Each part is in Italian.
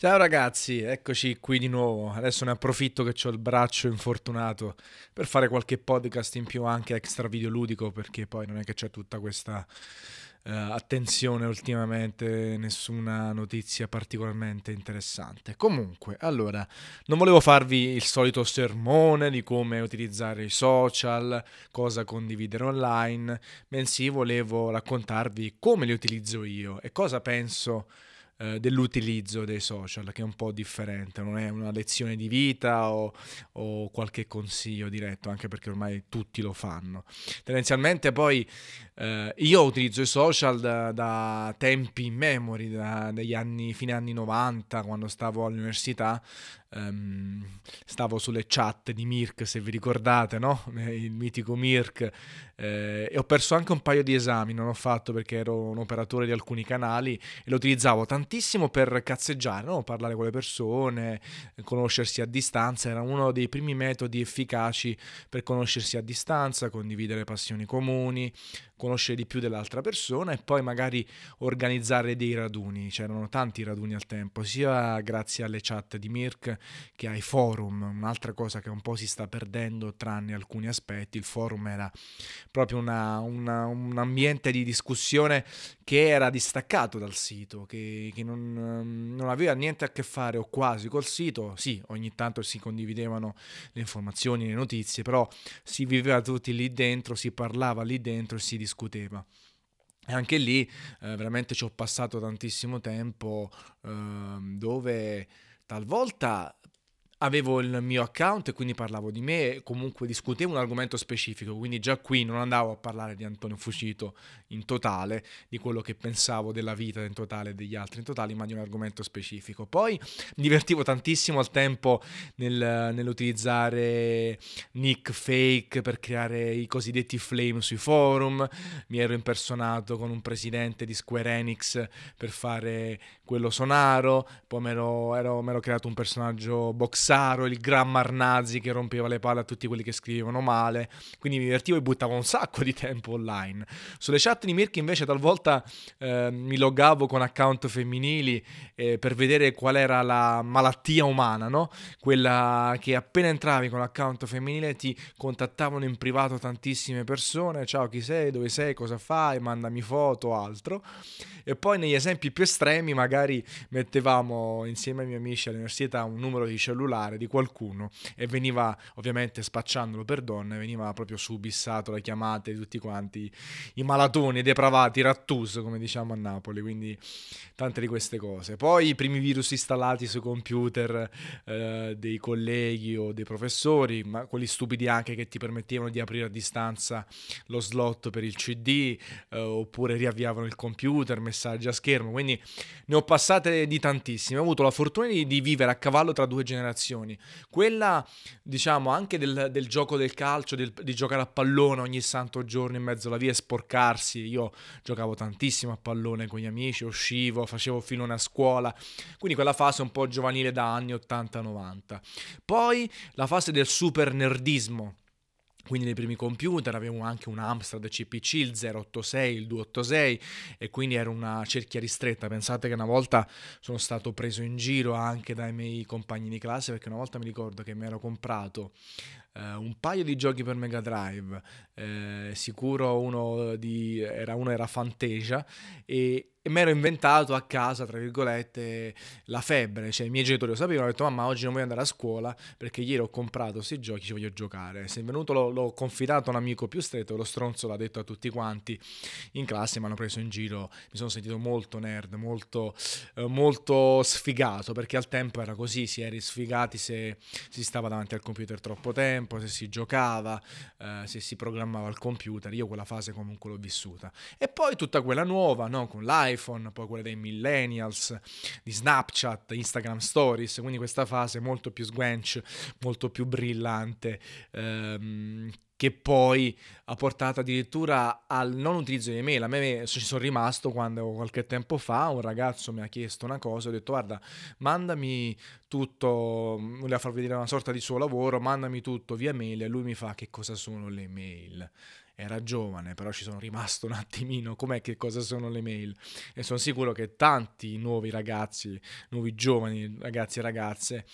Ciao ragazzi, eccoci qui di nuovo. Adesso ne approfitto che ho il braccio infortunato per fare qualche podcast in più anche extra videoludico perché poi non è che c'è tutta questa uh, attenzione ultimamente, nessuna notizia particolarmente interessante. Comunque, allora, non volevo farvi il solito sermone di come utilizzare i social, cosa condividere online, bensì volevo raccontarvi come li utilizzo io e cosa penso eh, dell'utilizzo dei social, che è un po' differente, non è una lezione di vita o, o, qualche consiglio diretto, anche perché ormai tutti lo fanno. Tendenzialmente poi eh, io utilizzo i social da, da tempi in memory, da, dagli anni, fine anni 90, quando stavo all'università, um, stavo sulle chat di Mirk, se vi ricordate, no? Il mitico Mirk, eh, e ho perso anche un paio di esami, non ho fatto perché ero un operatore di alcuni canali e lo utilizzavo tantissimo per cazzeggiare, no? parlare con le persone, conoscersi a distanza, era uno dei primi metodi efficaci per conoscersi a distanza, condividere passioni comuni, conoscere di più dell'altra persona e poi magari organizzare dei raduni. C'erano tanti raduni al tempo, sia grazie alle chat di Mirk che ai forum, un'altra cosa che un po' si sta perdendo tranne alcuni aspetti. Il forum era proprio una, una, un ambiente di discussione che era distaccato dal sito, che, che non, non aveva niente a che fare o quasi col sito. Sì, ogni tanto si condividevano le informazioni, le notizie, però si viveva tutti lì dentro, si parlava lì dentro e si discuteva discuteva. E anche lì eh, veramente ci ho passato tantissimo tempo eh, dove talvolta avevo il mio account e quindi parlavo di me e comunque discutevo un argomento specifico, quindi già qui non andavo a parlare di Antonio Fucito in totale, di quello che pensavo della vita in totale degli altri in totale, ma di un argomento specifico. Poi mi divertivo tantissimo al tempo nel, nell'utilizzare nick fake per creare i cosiddetti flame sui forum, mi ero impersonato con un presidente di Square Enix per fare quello sonaro, poi mi ero, ero creato un personaggio box Saro, il gran Marnazzi che rompeva le palle a tutti quelli che scrivevano male, quindi mi divertivo e buttavo un sacco di tempo online. Sulle chat di Mirk invece talvolta eh, mi loggavo con account femminili eh, per vedere qual era la malattia umana, no? Quella che appena entravi con l'account femminile ti contattavano in privato tantissime persone, ciao chi sei, dove sei, cosa fai, mandami foto, altro. E poi negli esempi più estremi magari mettevamo insieme ai miei amici all'università un numero di cellulare particolare di qualcuno e veniva ovviamente spacciandolo per donne, veniva proprio subissato le chiamate di tutti quanti i malatoni, i depravati, i rattus come diciamo a Napoli, quindi tante di queste cose. Poi i primi virus installati sui computer eh, dei colleghi o dei professori, ma quelli stupidi anche che ti permettevano di aprire a distanza lo slot per il CD eh, oppure riavviavano il computer, messaggi a schermo, quindi ne ho passate di tantissime. Ho avuto la fortuna di, di vivere a cavallo tra due generazioni generazioni. Quella, diciamo, anche del, del gioco del calcio, del, di giocare a pallone ogni santo giorno in mezzo alla via e sporcarsi. Io giocavo tantissimo a pallone con gli amici, uscivo, facevo filone a scuola. Quindi quella fase un po' giovanile da anni 80-90. Poi la fase del super nerdismo quindi nei primi computer avevo anche un Amstrad CPC, il 086, il 286 e quindi era una cerchia ristretta. Pensate che una volta sono stato preso in giro anche dai miei compagni di classe perché una volta mi ricordo che mi ero comprato eh, un paio di giochi per Mega Drive, eh, sicuro uno, di, era, uno era Fantasia e e mi ero inventato a casa, tra virgolette, la febbre. Cioè, i miei genitori lo sapevano, ho detto mamma oggi non voglio andare a scuola perché ieri ho comprato questi giochi, ci voglio giocare. Se è venuto l'ho, l'ho confidato a un amico più stretto, lo stronzo l'ha detto a tutti quanti in classe, mi hanno preso in giro, mi sono sentito molto nerd, molto, eh, molto sfigato, perché al tempo era così, si era sfigati se si stava davanti al computer troppo tempo, se si giocava, eh, se si programmava al computer. Io quella fase comunque l'ho vissuta. E poi tutta quella nuova, no? con l'iPhone iPhone, poi quelle dei millennials, di Snapchat, Instagram Stories, quindi questa fase molto più sguench, molto più brillante. Ehm, che poi ha portato addirittura al non utilizzo di email. A me ci sono rimasto quando qualche tempo fa un ragazzo mi ha chiesto una cosa, ho detto guarda, mandami tutto, voleva far vedere una sorta di suo lavoro, mandami tutto via mail e lui mi fa che cosa sono le mail era giovane, però ci sono rimasto un attimino, com'è che cosa sono le mail? E sono sicuro che tanti nuovi ragazzi, nuovi giovani ragazzi e ragazze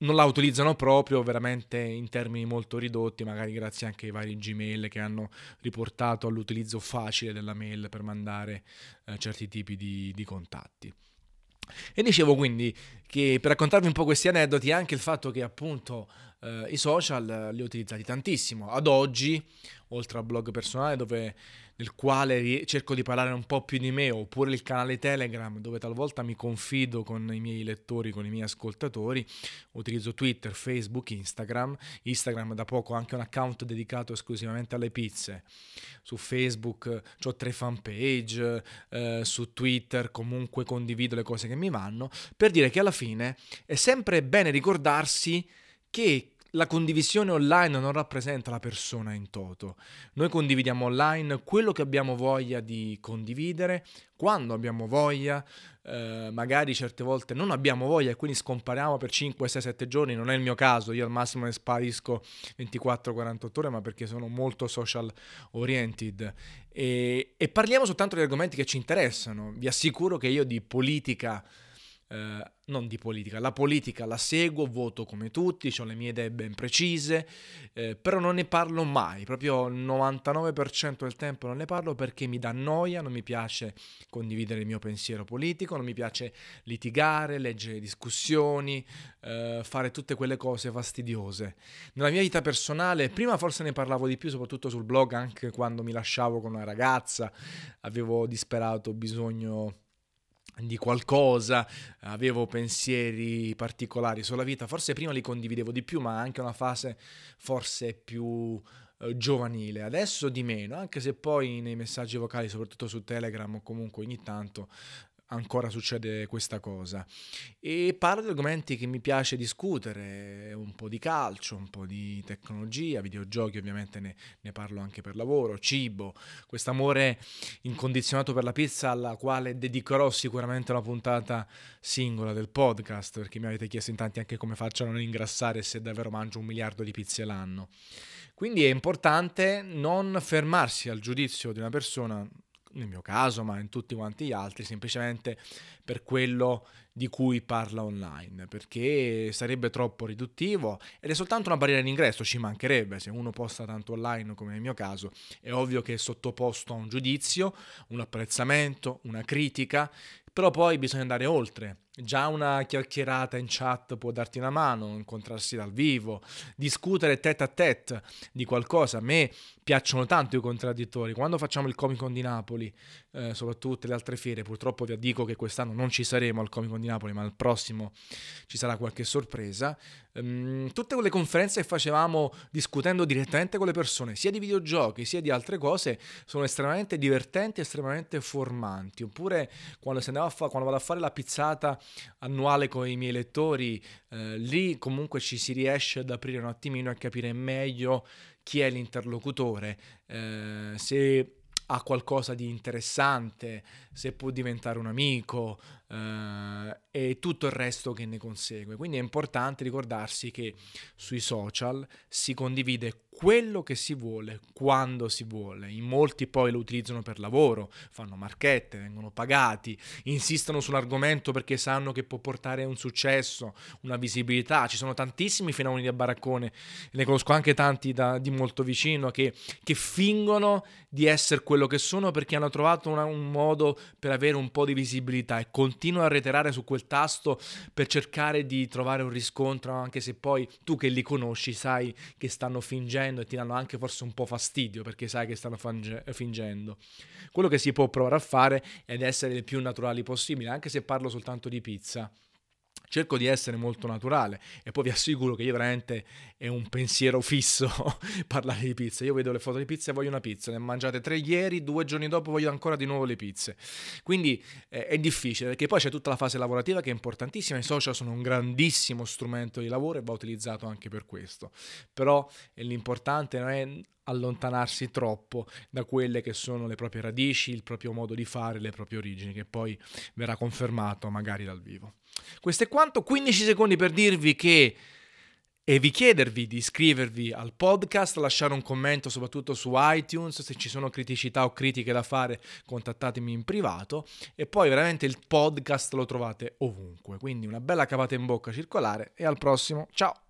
non la utilizzano proprio veramente in termini molto ridotti, magari grazie anche ai vari Gmail che hanno riportato all'utilizzo facile della mail per mandare eh, certi tipi di, di contatti. E dicevo quindi che per raccontarvi un po' questi aneddoti anche il fatto che appunto eh, i social li ho utilizzati tantissimo. Ad oggi, oltre al blog personale dove nel quale cerco di parlare un po' più di me, oppure il canale Telegram dove talvolta mi confido con i miei lettori, con i miei ascoltatori, utilizzo Twitter, Facebook, Instagram. Instagram da poco anche un account dedicato esclusivamente alle pizze. Su Facebook ho tre fanpage, eh, su Twitter comunque condivido le cose che mi vanno, per dire che alla fine è sempre bene ricordarsi che la condivisione online non rappresenta la persona in toto. Noi condividiamo online quello che abbiamo voglia di condividere, quando abbiamo voglia, eh, magari certe volte non abbiamo voglia e quindi scompariamo per 5, 6, 7 giorni, non è il mio caso, io al massimo ne sparisco 24-48 ore, ma perché sono molto social oriented. E, e parliamo soltanto di argomenti che ci interessano. Vi assicuro che io di politica eh, non di politica, la politica la seguo, voto come tutti, ho le mie idee ben precise, eh, però non ne parlo mai, proprio il 99% del tempo non ne parlo perché mi dà noia, non mi piace condividere il mio pensiero politico, non mi piace litigare, leggere discussioni, eh, fare tutte quelle cose fastidiose. Nella mia vita personale, prima forse ne parlavo di più, soprattutto sul blog, anche quando mi lasciavo con una ragazza, avevo disperato bisogno di qualcosa, avevo pensieri particolari sulla vita, forse prima li condividevo di più, ma anche una fase forse più eh, giovanile, adesso di meno, anche se poi nei messaggi vocali, soprattutto su Telegram o comunque ogni tanto, ancora succede questa cosa. E parlo di argomenti che mi piace discutere, un po' di calcio, un po' di tecnologia, videogiochi ovviamente ne, ne parlo anche per lavoro, cibo, questo amore incondizionato per la pizza alla quale dedicherò sicuramente una puntata singola del podcast, perché mi avete chiesto in tanti anche come faccio a non ingrassare se davvero mangio un miliardo di pizze l'anno. Quindi è importante non fermarsi al giudizio di una persona nel mio caso, ma in tutti quanti gli altri, semplicemente per quello di cui parla online, perché sarebbe troppo riduttivo ed è soltanto una barriera d'ingresso, ci mancherebbe, se uno posta tanto online come nel mio caso, è ovvio che è sottoposto a un giudizio, un apprezzamento, una critica, però poi bisogna andare oltre. Già una chiacchierata in chat può darti una mano, incontrarsi dal vivo, discutere tête a tête di qualcosa. A me piacciono tanto i contraddittori. Quando facciamo il Comic Con di Napoli, eh, soprattutto le altre fiere, purtroppo vi dico che quest'anno non ci saremo al Comic Con di Napoli, ma al prossimo ci sarà qualche sorpresa. Um, tutte quelle conferenze che facevamo discutendo direttamente con le persone, sia di videogiochi sia di altre cose, sono estremamente divertenti, estremamente formanti. Oppure quando, fa- quando vado a fare la pizzata annuale con i miei lettori, eh, lì comunque ci si riesce ad aprire un attimino e capire meglio chi è l'interlocutore, eh, se ha qualcosa di interessante, se può diventare un amico eh, e tutto il resto che ne consegue. Quindi è importante ricordarsi che sui social si condivide quello che si vuole, quando si vuole. In molti poi lo utilizzano per lavoro, fanno marchette, vengono pagati, insistono sull'argomento perché sanno che può portare un successo, una visibilità. Ci sono tantissimi fenomeni da baraccone, ne conosco anche tanti da, di molto vicino, che, che, fingono di essere quello che sono perché hanno trovato una, un modo per avere un po' di visibilità e continuano a reiterare su quel tasto per cercare di trovare un riscontro, anche se poi tu che li conosci sai che stanno fingendo e ti danno anche forse un po' fastidio perché sai che stanno fange- fingendo. Quello che si può provare a fare è essere il più naturali possibile, anche se parlo soltanto di pizza. Cerco di essere molto naturale e poi vi assicuro che io veramente è un pensiero fisso parlare di pizza. Io vedo le foto di pizza e voglio una pizza, ne ho mangiate tre ieri, due giorni dopo voglio ancora di nuovo le pizze. Quindi eh, è difficile perché poi c'è tutta la fase lavorativa che è importantissima, i social sono un grandissimo strumento di lavoro e va utilizzato anche per questo. Però eh, l'importante non è allontanarsi troppo da quelle che sono le proprie radici, il proprio modo di fare, le proprie origini, che poi verrà confermato magari dal vivo. Questo è quanto, 15 secondi per dirvi che e vi chiedervi di iscrivervi al podcast, lasciare un commento soprattutto su iTunes, se ci sono criticità o critiche da fare contattatemi in privato e poi veramente il podcast lo trovate ovunque, quindi una bella cavata in bocca circolare e al prossimo, ciao!